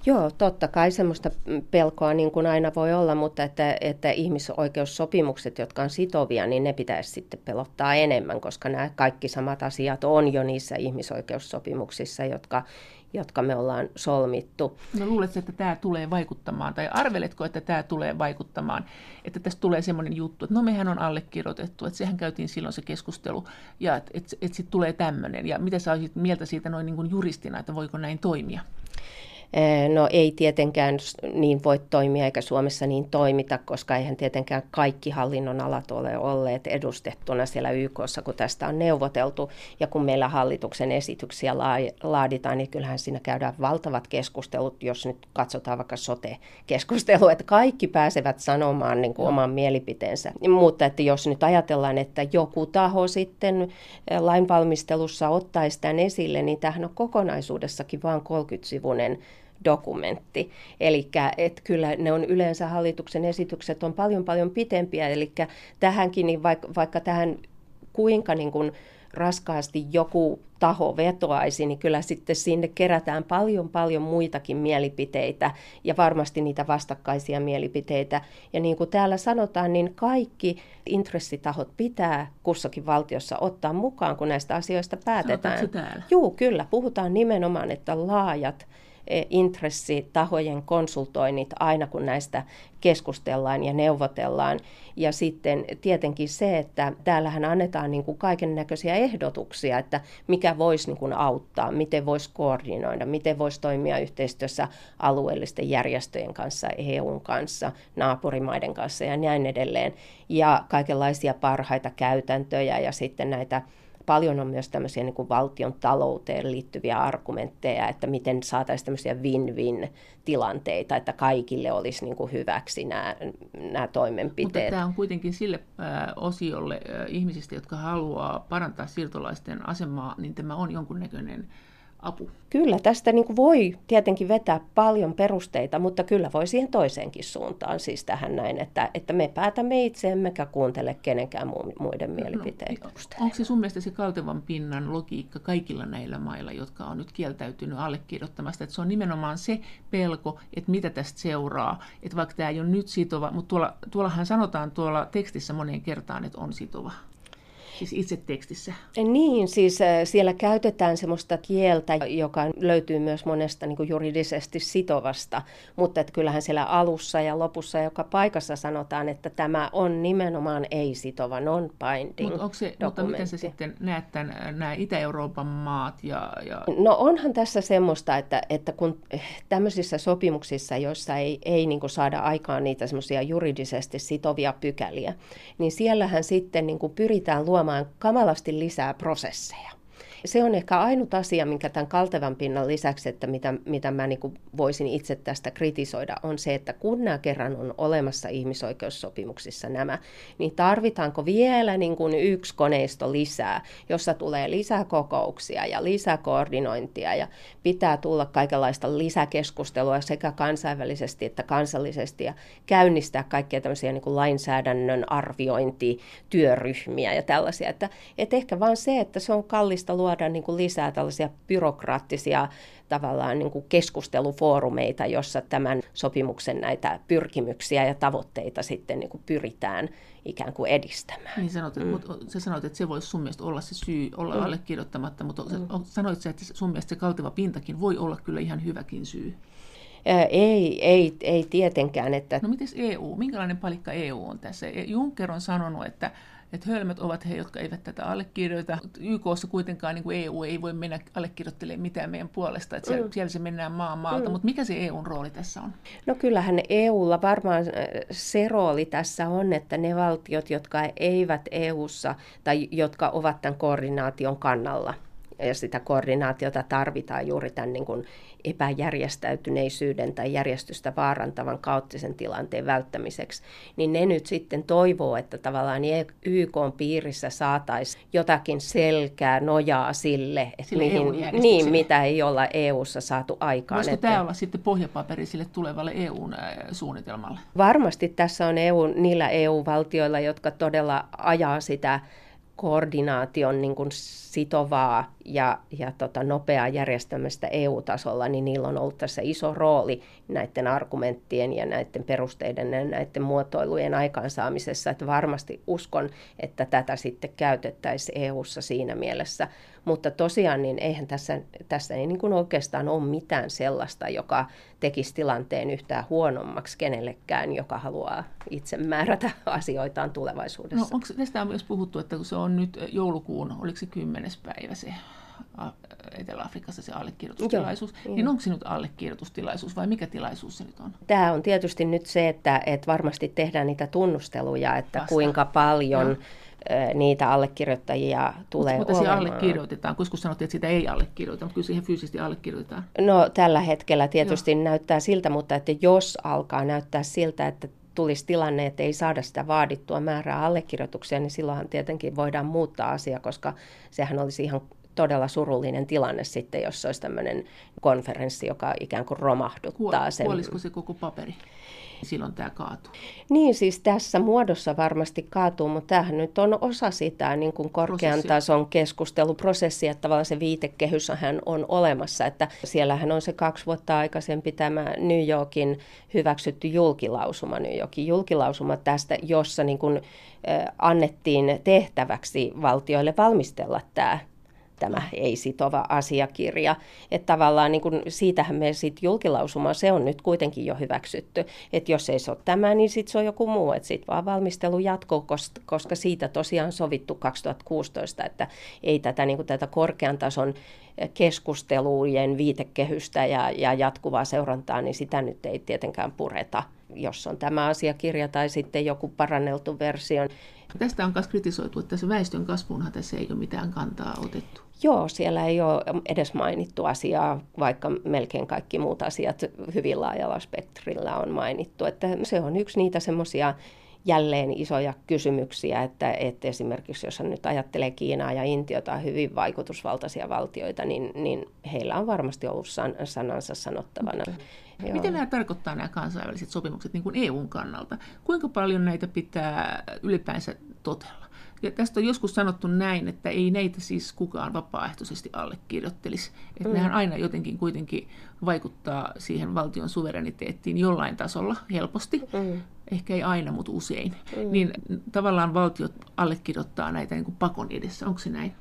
Joo, totta kai semmoista pelkoa niin kuin aina voi olla, mutta että, että ihmisoikeussopimukset, jotka on sitovia, niin ne pitäisi sitten pelottaa enemmän, koska nämä kaikki samat asiat on jo niissä ihmisoikeussopimuksissa, jotka, jotka me ollaan solmittu. No luuletko, että tämä tulee vaikuttamaan, tai arveletko, että tämä tulee vaikuttamaan, että tästä tulee semmoinen juttu, että no mehän on allekirjoitettu, että sehän käytiin silloin se keskustelu, ja että et, et sitten tulee tämmöinen, ja mitä sä olisit mieltä siitä noin niin kuin juristina, että voiko näin toimia? No ei tietenkään niin voi toimia eikä Suomessa niin toimita, koska eihän tietenkään kaikki hallinnon alat ole olleet edustettuna siellä YKssa, kun tästä on neuvoteltu. Ja kun meillä hallituksen esityksiä laaditaan, niin kyllähän siinä käydään valtavat keskustelut, jos nyt katsotaan vaikka sote-keskustelua, että kaikki pääsevät sanomaan niin kuin oman mielipiteensä. Mutta että jos nyt ajatellaan, että joku taho sitten lainvalmistelussa ottaisi tämän esille, niin tämähän on kokonaisuudessakin vain 30-sivuinen dokumentti. Eli että kyllä ne on yleensä hallituksen esitykset on paljon paljon pitempiä, eli tähänkin, niin vaikka, vaikka tähän kuinka niin kuin raskaasti joku taho vetoaisi, niin kyllä sitten sinne kerätään paljon paljon muitakin mielipiteitä ja varmasti niitä vastakkaisia mielipiteitä. Ja niin kuin täällä sanotaan, niin kaikki intressitahot pitää kussakin valtiossa ottaa mukaan, kun näistä asioista päätetään. Joo, kyllä. Puhutaan nimenomaan, että laajat intressitahojen konsultoinnit aina kun näistä keskustellaan ja neuvotellaan. Ja sitten tietenkin se, että täällähän annetaan niin kuin kaiken näköisiä ehdotuksia, että mikä voisi niin kuin auttaa, miten voisi koordinoida, miten voisi toimia yhteistyössä alueellisten järjestöjen kanssa, EUn kanssa, naapurimaiden kanssa ja näin edelleen. Ja kaikenlaisia parhaita käytäntöjä ja sitten näitä paljon on myös tämmöisiä niin kuin valtion talouteen liittyviä argumentteja, että miten saataisiin tämmöisiä win-win-tilanteita, että kaikille olisi niin kuin hyväksi nämä, nämä toimenpiteet. Mutta tämä on kuitenkin sille äh, osiolle äh, ihmisistä, jotka haluaa parantaa siirtolaisten asemaa, niin tämä on jonkunnäköinen apu? Kyllä, tästä niin voi tietenkin vetää paljon perusteita, mutta kyllä voi siihen toiseenkin suuntaan, siis tähän näin, että, että me päätämme itse, emmekä kuuntele kenenkään muiden mielipiteitä. No, onko se sun mielestä se kaltevan pinnan logiikka kaikilla näillä mailla, jotka on nyt kieltäytynyt allekirjoittamasta, että se on nimenomaan se pelko, että mitä tästä seuraa, että vaikka tämä ei ole nyt sitova, mutta tuolla, tuollahan sanotaan tuolla tekstissä moneen kertaan, että on sitova. Siis itse tekstissä? Niin, siis äh, siellä käytetään semmoista kieltä, joka löytyy myös monesta niin kuin juridisesti sitovasta, mutta että kyllähän siellä alussa ja lopussa joka paikassa sanotaan, että tämä on nimenomaan ei-sitova, non-binding Mut onko se, Mutta miten sä sitten näet tämän, äh, nämä Itä-Euroopan maat? Ja, ja... No onhan tässä semmoista, että, että kun tämmöisissä sopimuksissa, joissa ei, ei niin saada aikaan niitä semmoisia juridisesti sitovia pykäliä, niin siellähän sitten niin kuin pyritään luomaan luomaan kamalasti lisää prosesseja. Se on ehkä ainut asia, minkä tämän kaltevan pinnan lisäksi, että mitä, mitä mä niin voisin itse tästä kritisoida, on se, että kun nämä kerran on olemassa ihmisoikeussopimuksissa nämä, niin tarvitaanko vielä niin kuin yksi koneisto lisää, jossa tulee lisäkokouksia ja lisäkoordinointia ja pitää tulla kaikenlaista lisäkeskustelua sekä kansainvälisesti että kansallisesti ja käynnistää kaikkia tämmöisiä niin kuin lainsäädännön arviointityöryhmiä ja tällaisia. Että, että ehkä vaan se, että se on kallista luoda luoda niin kuin lisää tällaisia byrokraattisia tavallaan niin kuin keskustelufoorumeita, jossa tämän sopimuksen näitä pyrkimyksiä ja tavoitteita sitten niin kuin pyritään ikään kuin edistämään. Niin sanot, mm. mutta sä sanoit, että se voisi sun mielestä olla se syy olla mm. allekirjoittamatta, mutta mm. sanoit sä, että sun mielestä se kalteva pintakin voi olla kyllä ihan hyväkin syy? Ei, ei, ei tietenkään. Että... No miten EU? Minkälainen palikka EU on tässä? Juncker on sanonut, että että hölmöt ovat he, jotka eivät tätä allekirjoita. YKssa kuitenkaan niin kuin EU ei voi mennä allekirjoittelemaan mitään meidän puolesta, että siellä, mm. siellä se mennään maan maalta, mm. mutta mikä se EUn rooli tässä on? No kyllähän EUlla varmaan äh, se rooli tässä on, että ne valtiot, jotka eivät EUssa tai jotka ovat tämän koordinaation kannalla, ja sitä koordinaatiota tarvitaan juuri tämän niin kuin epäjärjestäytyneisyyden tai järjestystä vaarantavan kaoottisen tilanteen välttämiseksi, niin ne nyt sitten toivoo, että tavallaan YK piirissä saataisiin jotakin selkää, nojaa sille, että sille mihin, niin, mitä ei olla EU-ssa saatu aikaan. Voisiko että... tämä olla sitten pohjapaperi sille tulevalle EU-suunnitelmalle? Varmasti tässä on EU, niillä EU-valtioilla, jotka todella ajaa sitä koordinaation niin kuin sitovaa ja, ja tota, nopeaa järjestämistä EU-tasolla, niin niillä on ollut tässä iso rooli näiden argumenttien ja näiden perusteiden ja näiden muotoilujen aikaansaamisessa. Että varmasti uskon, että tätä sitten käytettäisiin EU-ssa siinä mielessä. Mutta tosiaan niin eihän tässä, tässä ei niin kuin oikeastaan ole mitään sellaista, joka tekisi tilanteen yhtään huonommaksi kenellekään, joka haluaa itse määrätä asioitaan tulevaisuudessa. No, onko tästä on myös puhuttu, että kun se on nyt joulukuun, oliko se kymmenes päivä se Etelä-Afrikassa se allekirjoitustilaisuus, Joo, niin onko se nyt allekirjoitustilaisuus vai mikä tilaisuus se nyt on? Tämä on tietysti nyt se, että, että varmasti tehdään niitä tunnusteluja, että Vasta. kuinka paljon... Joo niitä allekirjoittajia tulee mutta, mutta olemaan. allekirjoitetaan, koska sanottiin, että sitä ei allekirjoita, mutta kyllä siihen fyysisesti allekirjoitetaan. No tällä hetkellä tietysti Joo. näyttää siltä, mutta että jos alkaa näyttää siltä, että tulisi tilanne, että ei saada sitä vaadittua määrää allekirjoituksia, niin silloinhan tietenkin voidaan muuttaa asia, koska sehän olisi ihan todella surullinen tilanne sitten, jos olisi tämmöinen konferenssi, joka ikään kuin romahduttaa sen. Kuolisiko se koko paperi? silloin tämä kaatuu. Niin, siis tässä muodossa varmasti kaatuu, mutta tämähän nyt on osa sitä niin kuin korkean Prosessi. tason keskusteluprosessia, että tavallaan se viitekehyshän on olemassa, että siellähän on se kaksi vuotta aikaisempi tämä New Yorkin hyväksytty julkilausuma, New Yorkin julkilausuma tästä, jossa niin kuin, annettiin tehtäväksi valtioille valmistella tämä tämä ei-sitova asiakirja. Että tavallaan niin kuin, siitähän me sitten julkilausuma, se on nyt kuitenkin jo hyväksytty. Että jos ei se ole tämä, niin sitten se on joku muu. Että sitten vaan valmistelu jatkuu, koska siitä tosiaan sovittu 2016, että ei tätä, niin tätä korkean tason keskustelujen viitekehystä ja, ja jatkuvaa seurantaa, niin sitä nyt ei tietenkään pureta, jos on tämä asiakirja tai sitten joku paranneltu versio. Tästä on myös kritisoitu, että tässä väestön kasvuunhan tässä ei ole mitään kantaa otettu. Joo, siellä ei ole edes mainittu asiaa, vaikka melkein kaikki muut asiat hyvin laajalla spektrillä on mainittu. Että se on yksi niitä semmoisia jälleen isoja kysymyksiä, että, että esimerkiksi jos nyt ajattelee Kiinaa ja Intiota, hyvin vaikutusvaltaisia valtioita, niin, niin heillä on varmasti ollut san, sanansa sanottavana. Joo. Mitä nämä tarkoittaa nämä kansainväliset sopimukset niin kuin EUn kannalta? Kuinka paljon näitä pitää ylipäänsä totella? Ja tästä on joskus sanottu näin, että ei näitä siis kukaan vapaaehtoisesti allekirjoittelisi. Että mm. nehän aina jotenkin kuitenkin vaikuttaa siihen valtion suvereniteettiin jollain tasolla helposti. Mm. Ehkä ei aina, mutta usein. Mm. Niin tavallaan valtiot allekirjoittaa näitä niin kuin pakon edessä. Onko se näin?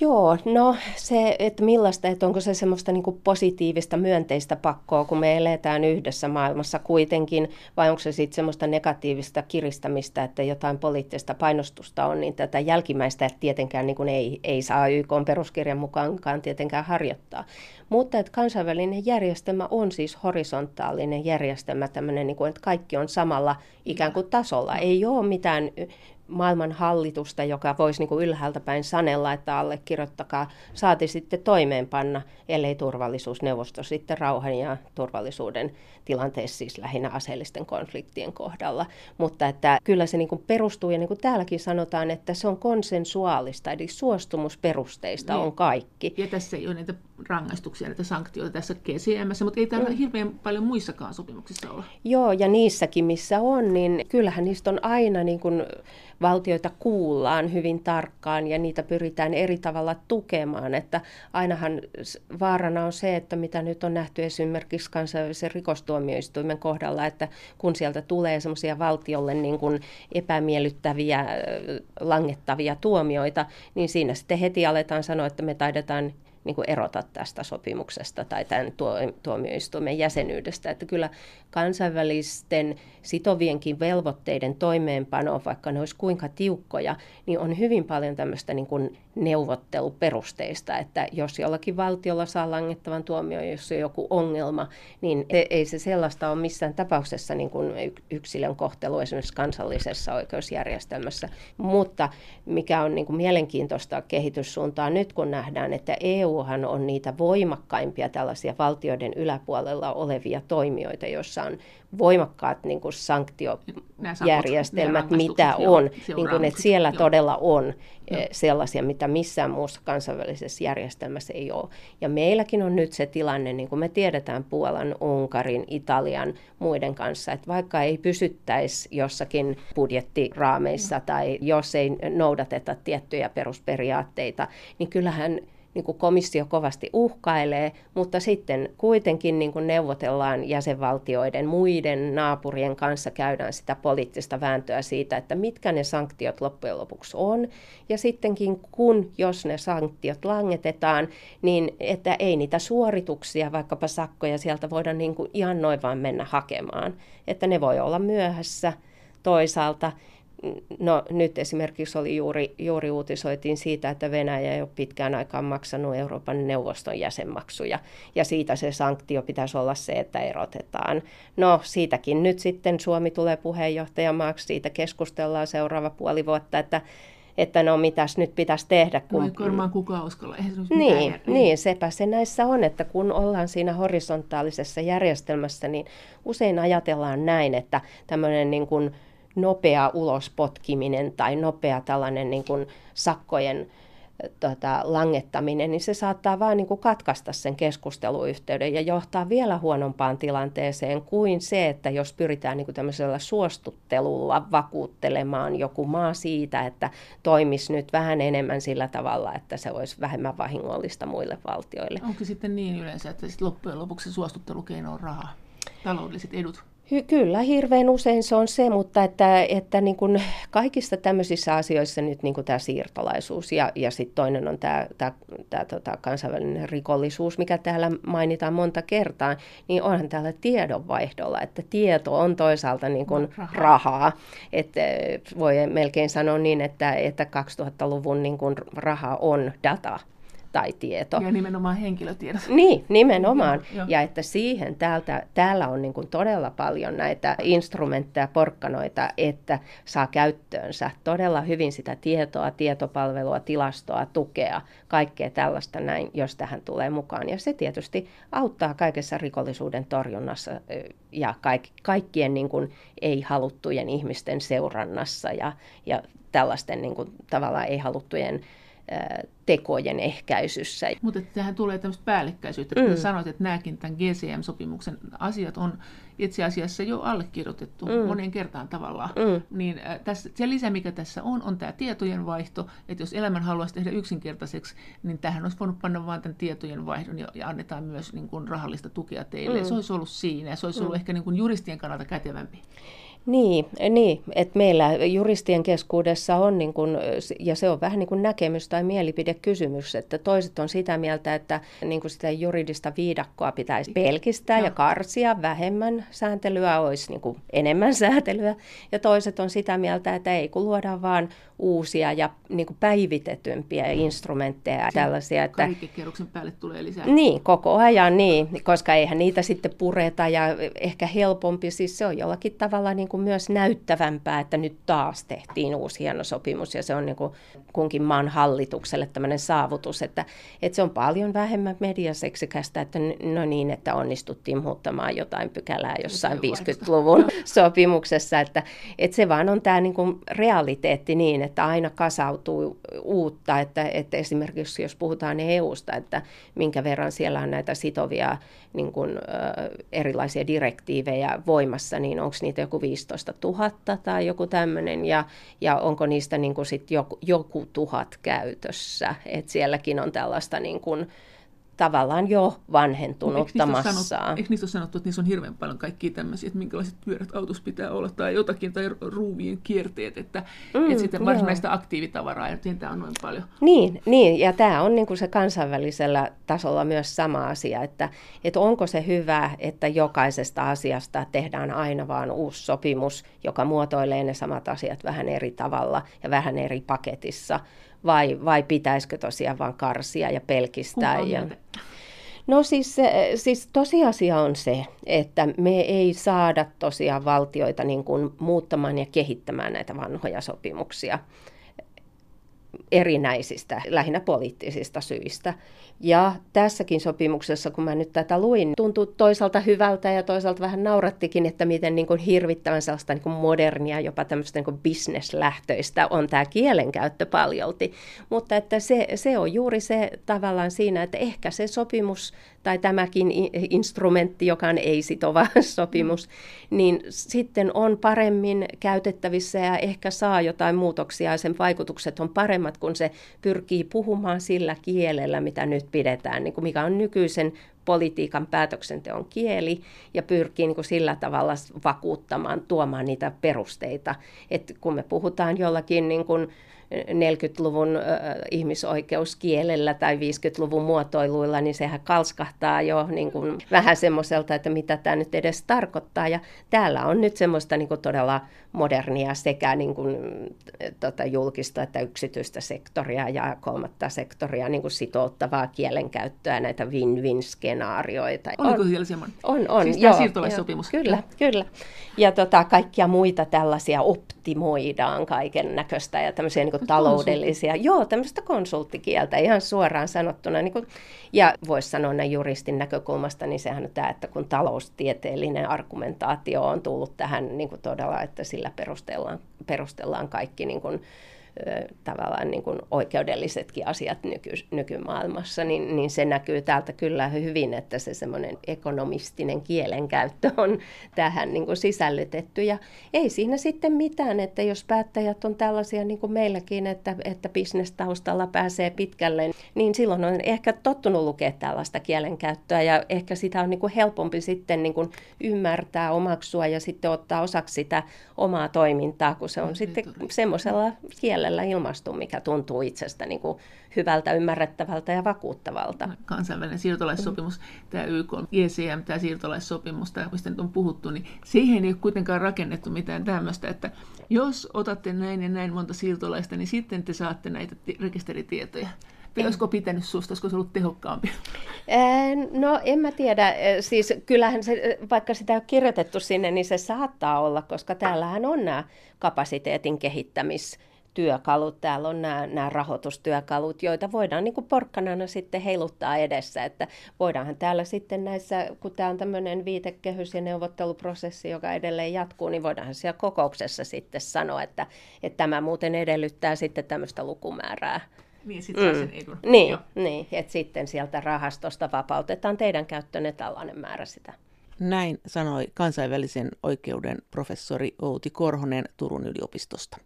Joo, no se, että millaista, että onko se semmoista niin positiivista, myönteistä pakkoa, kun me eletään yhdessä maailmassa kuitenkin, vai onko se sitten semmoista negatiivista kiristämistä, että jotain poliittista painostusta on, niin tätä jälkimmäistä tietenkään niin ei, ei saa YK peruskirjan mukaankaan tietenkään harjoittaa. Mutta että kansainvälinen järjestelmä on siis horisontaalinen järjestelmä, tämmöinen, niin kuin, että kaikki on samalla ikään kuin tasolla. Ei ole mitään maailman hallitusta, joka voisi niin kuin ylhäältä päin sanella, että allekirjoittakaa, saati sitten toimeenpanna, ellei turvallisuusneuvosto sitten rauhan ja turvallisuuden tilanteessa siis lähinnä aseellisten konfliktien kohdalla. Mutta että kyllä se niin kuin perustuu, ja niin kuin täälläkin sanotaan, että se on konsensuaalista, eli suostumusperusteista niin. on kaikki. Ja tässä ei ole niitä rangaistuksia, näitä sanktioita tässä GCM, mutta ei täällä mm. hirveän paljon muissakaan sopimuksissa ole. Joo, ja niissäkin missä on, niin kyllähän niistä on aina niin kuin valtioita kuullaan hyvin tarkkaan ja niitä pyritään eri tavalla tukemaan. Että ainahan vaarana on se, että mitä nyt on nähty esimerkiksi kansainvälisen rikostuomioistuimen kohdalla, että kun sieltä tulee semmoisia valtiolle niin kuin epämiellyttäviä, langettavia tuomioita, niin siinä sitten heti aletaan sanoa, että me taidetaan niin kuin erota tästä sopimuksesta tai tämän tuomioistuimen jäsenyydestä. Että kyllä kansainvälisten sitovienkin velvoitteiden toimeenpano, vaikka ne olisi kuinka tiukkoja, niin on hyvin paljon tämmöistä niin kuin neuvotteluperusteista, että jos jollakin valtiolla saa langettavan tuomio, jos on joku ongelma, niin ei se sellaista ole missään tapauksessa niin kuin yksilön kohtelu esimerkiksi kansallisessa oikeusjärjestelmässä. Mutta mikä on niin kuin mielenkiintoista kehityssuuntaa nyt, kun nähdään, että EUhan on niitä voimakkaimpia tällaisia valtioiden yläpuolella olevia toimijoita, joissa on voimakkaat niin kuin sanktiojärjestelmät, mitä on, niin kuin, että siellä joo. todella on joo. Eh, sellaisia, mitä missään muussa kansainvälisessä järjestelmässä ei ole. Ja meilläkin on nyt se tilanne, niin kuin me tiedetään Puolan, Unkarin, Italian, muiden kanssa, että vaikka ei pysyttäisi jossakin budjettiraameissa tai jos ei noudateta tiettyjä perusperiaatteita, niin kyllähän niin kuin komissio kovasti uhkailee, mutta sitten kuitenkin niin kuin neuvotellaan jäsenvaltioiden muiden naapurien kanssa, käydään sitä poliittista vääntöä siitä, että mitkä ne sanktiot loppujen lopuksi on. Ja sittenkin kun, jos ne sanktiot langetetaan, niin että ei niitä suorituksia, vaikkapa sakkoja sieltä voida niin kuin ihan noin vaan mennä hakemaan. Että ne voi olla myöhässä toisaalta No nyt esimerkiksi oli juuri, juuri uutisoitiin siitä, että Venäjä ei ole pitkään aikaan maksanut Euroopan neuvoston jäsenmaksuja. Ja siitä se sanktio pitäisi olla se, että erotetaan. No siitäkin nyt sitten Suomi tulee puheenjohtajamaaksi, siitä keskustellaan seuraava puoli vuotta, että että no mitäs nyt pitäisi tehdä. Kun... No varmaan kukaan uskalla. Niin, niin, sepä se näissä on, että kun ollaan siinä horisontaalisessa järjestelmässä, niin usein ajatellaan näin, että tämmöinen niin kuin nopea ulospotkiminen tai nopea tällainen niin kuin sakkojen tota, langettaminen, niin se saattaa vain niin kuin katkaista sen keskusteluyhteyden ja johtaa vielä huonompaan tilanteeseen kuin se, että jos pyritään niin kuin tämmöisellä suostuttelulla vakuuttelemaan joku maa siitä, että toimisi nyt vähän enemmän sillä tavalla, että se olisi vähemmän vahingollista muille valtioille. Onko sitten niin yleensä, että loppujen lopuksi se suostuttelukeino on raha, taloudelliset edut? Kyllä, hirveän usein se on se, mutta että, että niin kuin kaikissa tämmöisissä asioissa nyt niin kuin tämä siirtolaisuus ja, ja sitten toinen on tämä, tämä, tämä tota, kansainvälinen rikollisuus, mikä täällä mainitaan monta kertaa, niin onhan täällä tiedonvaihdolla, että tieto on toisaalta niin kuin rahaa. rahaa. Että voi melkein sanoa niin, että, että 2000-luvun niin kuin raha on data tai tieto. Ja nimenomaan henkilötiedot. Niin, nimenomaan. Joo, joo. Ja että siihen täältä, täällä on niin kuin todella paljon näitä instrumentteja, porkkanoita, että saa käyttöönsä todella hyvin sitä tietoa, tietopalvelua, tilastoa, tukea, kaikkea tällaista näin, jos tähän tulee mukaan. Ja se tietysti auttaa kaikessa rikollisuuden torjunnassa ja kaik, kaikkien niin kuin ei-haluttujen ihmisten seurannassa ja, ja tällaisten niin kuin, tavallaan ei-haluttujen tekojen ehkäisyssä. Mutta tähän tulee tämmöistä päällekkäisyyttä. Mm. sanoit, että nämäkin tämän GCM-sopimuksen asiat on itse asiassa jo allekirjoitettu mm. moneen kertaan tavallaan. Mm. Niin tässä, se lisä, mikä tässä on, on tämä tietojen vaihto. Että jos elämän haluaisi tehdä yksinkertaiseksi, niin tähän olisi voinut panna vain tämän tietojen vaihdon ja, ja annetaan myös niin kuin rahallista tukea teille. Mm. Se olisi ollut siinä ja se olisi ollut mm. ehkä niin kuin juristien kannalta kätevämpi. Niin, niin että meillä juristien keskuudessa on, niin kun, ja se on vähän niin kuin näkemys tai mielipidekysymys, että toiset on sitä mieltä, että niin kuin sitä juridista viidakkoa pitäisi pelkistää ja, ja karsia, vähemmän sääntelyä olisi niin kuin enemmän säätelyä, ja toiset on sitä mieltä, että ei kun luodaan vaan uusia ja niin kuin päivitetympiä instrumentteja ja tällaisia. Että, päälle tulee lisää. Niin, koko ajan niin, koska eihän niitä sitten pureta ja ehkä helpompi, siis se on jollakin tavalla niin kuin myös näyttävämpää, että nyt taas tehtiin uusi hieno sopimus ja se on niin kuin kunkin maan hallitukselle tämmöinen saavutus, että, että se on paljon vähemmän mediaseksikästä, että no niin, että onnistuttiin muuttamaan jotain pykälää jossain 50-luvun sopimuksessa, että, että se vaan on tämä niin kuin realiteetti niin, että aina kasautuu uutta, että, että esimerkiksi jos puhutaan EUsta, että minkä verran siellä on näitä sitovia niin kuin, erilaisia direktiivejä voimassa, niin onko niitä joku 15 000 tai joku tämmöinen, ja, ja onko niistä niin kuin sit joku, joku tuhat käytössä, että sielläkin on tällaista niin kuin, tavallaan jo vanhentunutta eikö massaa. Sanottu, eikö niistä ole sanottu, että niissä on hirveän paljon kaikkia tämmöisiä, että minkälaiset pyörät autossa pitää olla tai jotakin, tai ruuvien kierteet, että, mm, että sitten varsinaista aktiivitavaraa, ja tämä on noin paljon. Niin, niin ja tämä on niin kuin se kansainvälisellä tasolla myös sama asia, että, että onko se hyvä, että jokaisesta asiasta tehdään aina vaan uusi sopimus, joka muotoilee ne samat asiat vähän eri tavalla ja vähän eri paketissa, vai, vai pitäisikö tosiaan vain karsia ja pelkistää? Ja... No siis, siis tosiasia on se, että me ei saada tosiaan valtioita niin kuin muuttamaan ja kehittämään näitä vanhoja sopimuksia erinäisistä, lähinnä poliittisista syistä. Ja tässäkin sopimuksessa, kun mä nyt tätä luin, tuntuu toisaalta hyvältä ja toisaalta vähän naurattikin, että miten niin kuin hirvittävän sellaista niin kuin modernia, jopa tämmöistä niin kuin bisneslähtöistä on tämä kielenkäyttö paljolti. Mutta että se, se on juuri se tavallaan siinä, että ehkä se sopimus tai tämäkin instrumentti, joka on ei-sitova sopimus, niin sitten on paremmin käytettävissä ja ehkä saa jotain muutoksia ja sen vaikutukset on paremmat, kun se pyrkii puhumaan sillä kielellä, mitä nyt pidetään, niin kuin mikä on nykyisen politiikan päätöksenteon kieli ja pyrkii niin kuin sillä tavalla vakuuttamaan, tuomaan niitä perusteita. Et kun me puhutaan jollakin niin kuin 40-luvun ihmisoikeuskielellä tai 50-luvun muotoiluilla, niin sehän kalskahtaa jo niin kuin vähän semmoiselta, että mitä tämä nyt edes tarkoittaa. Ja täällä on nyt semmoista niin kuin todella modernia sekä niin kuin, tota, julkista että yksityistä sektoria ja kolmatta sektoria niin kuin sitouttavaa kielenkäyttöä, näitä win-win-skenaarioita. Oliko on, siellä semmoinen? On, on. Siis joo, siirtolaissopimus. Joo, kyllä, kyllä. Ja tota, kaikkia muita tällaisia optimoidaan kaiken näköistä ja tämmöisiä niin kuin taloudellisia. Joo, tämmöistä konsulttikieltä ihan suoraan sanottuna. Niin kuin, ja voisi sanoa näin juristin näkökulmasta, niin sehän on tämä, että kun taloustieteellinen argumentaatio on tullut tähän niin kuin todella, että sillä perustellaan, perustellaan kaikki niin kuin, tavallaan niin kuin oikeudellisetkin asiat nyky, nykymaailmassa, niin, niin se näkyy täältä kyllä hyvin, että se semmoinen ekonomistinen kielenkäyttö on tähän niin kuin sisällytetty. Ja ei siinä sitten mitään, että jos päättäjät on tällaisia niin kuin meilläkin, että, että bisnestaustalla pääsee pitkälle, niin silloin on ehkä tottunut lukea tällaista kielenkäyttöä ja ehkä sitä on niin kuin helpompi sitten niin kuin ymmärtää, omaksua ja sitten ottaa osaksi sitä omaa toimintaa, kun se on sitten semmoisella kielellä kielellä ilmastu, mikä tuntuu itsestä niin kuin hyvältä, ymmärrettävältä ja vakuuttavalta. Kansainvälinen siirtolaissopimus, mm. tämä YK, ECM, tämä siirtolaissopimus, tämä, mistä nyt on puhuttu, niin siihen ei ole kuitenkaan rakennettu mitään tämmöistä, että jos otatte näin ja näin monta siirtolaista, niin sitten te saatte näitä rekisteritietoja olisiko pitänyt susta, olisiko se ollut tehokkaampi? No en mä tiedä. Siis kyllähän se, vaikka sitä on kirjoitettu sinne, niin se saattaa olla, koska täällähän on nämä kapasiteetin kehittämis työkalut, täällä on nämä, nämä rahoitustyökalut, joita voidaan niin kuin porkkanana sitten heiluttaa edessä, että voidaanhan täällä sitten näissä, kun tämä on tämmöinen viitekehys ja neuvotteluprosessi, joka edelleen jatkuu, niin voidaanhan siellä kokouksessa sitten sanoa, että, että tämä muuten edellyttää sitten tämmöistä lukumäärää. Niin, sitten mm. sen edun. Niin, niin, että sitten sieltä rahastosta vapautetaan teidän käyttöönne tällainen määrä sitä. Näin sanoi kansainvälisen oikeuden professori Outi Korhonen Turun yliopistosta.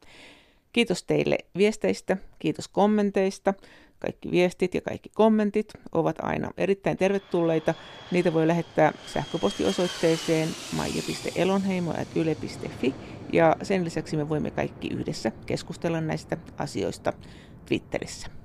Kiitos teille viesteistä, kiitos kommenteista. Kaikki viestit ja kaikki kommentit ovat aina erittäin tervetulleita. Niitä voi lähettää sähköpostiosoitteeseen maija.elonheimo.yle.fi ja sen lisäksi me voimme kaikki yhdessä keskustella näistä asioista Twitterissä.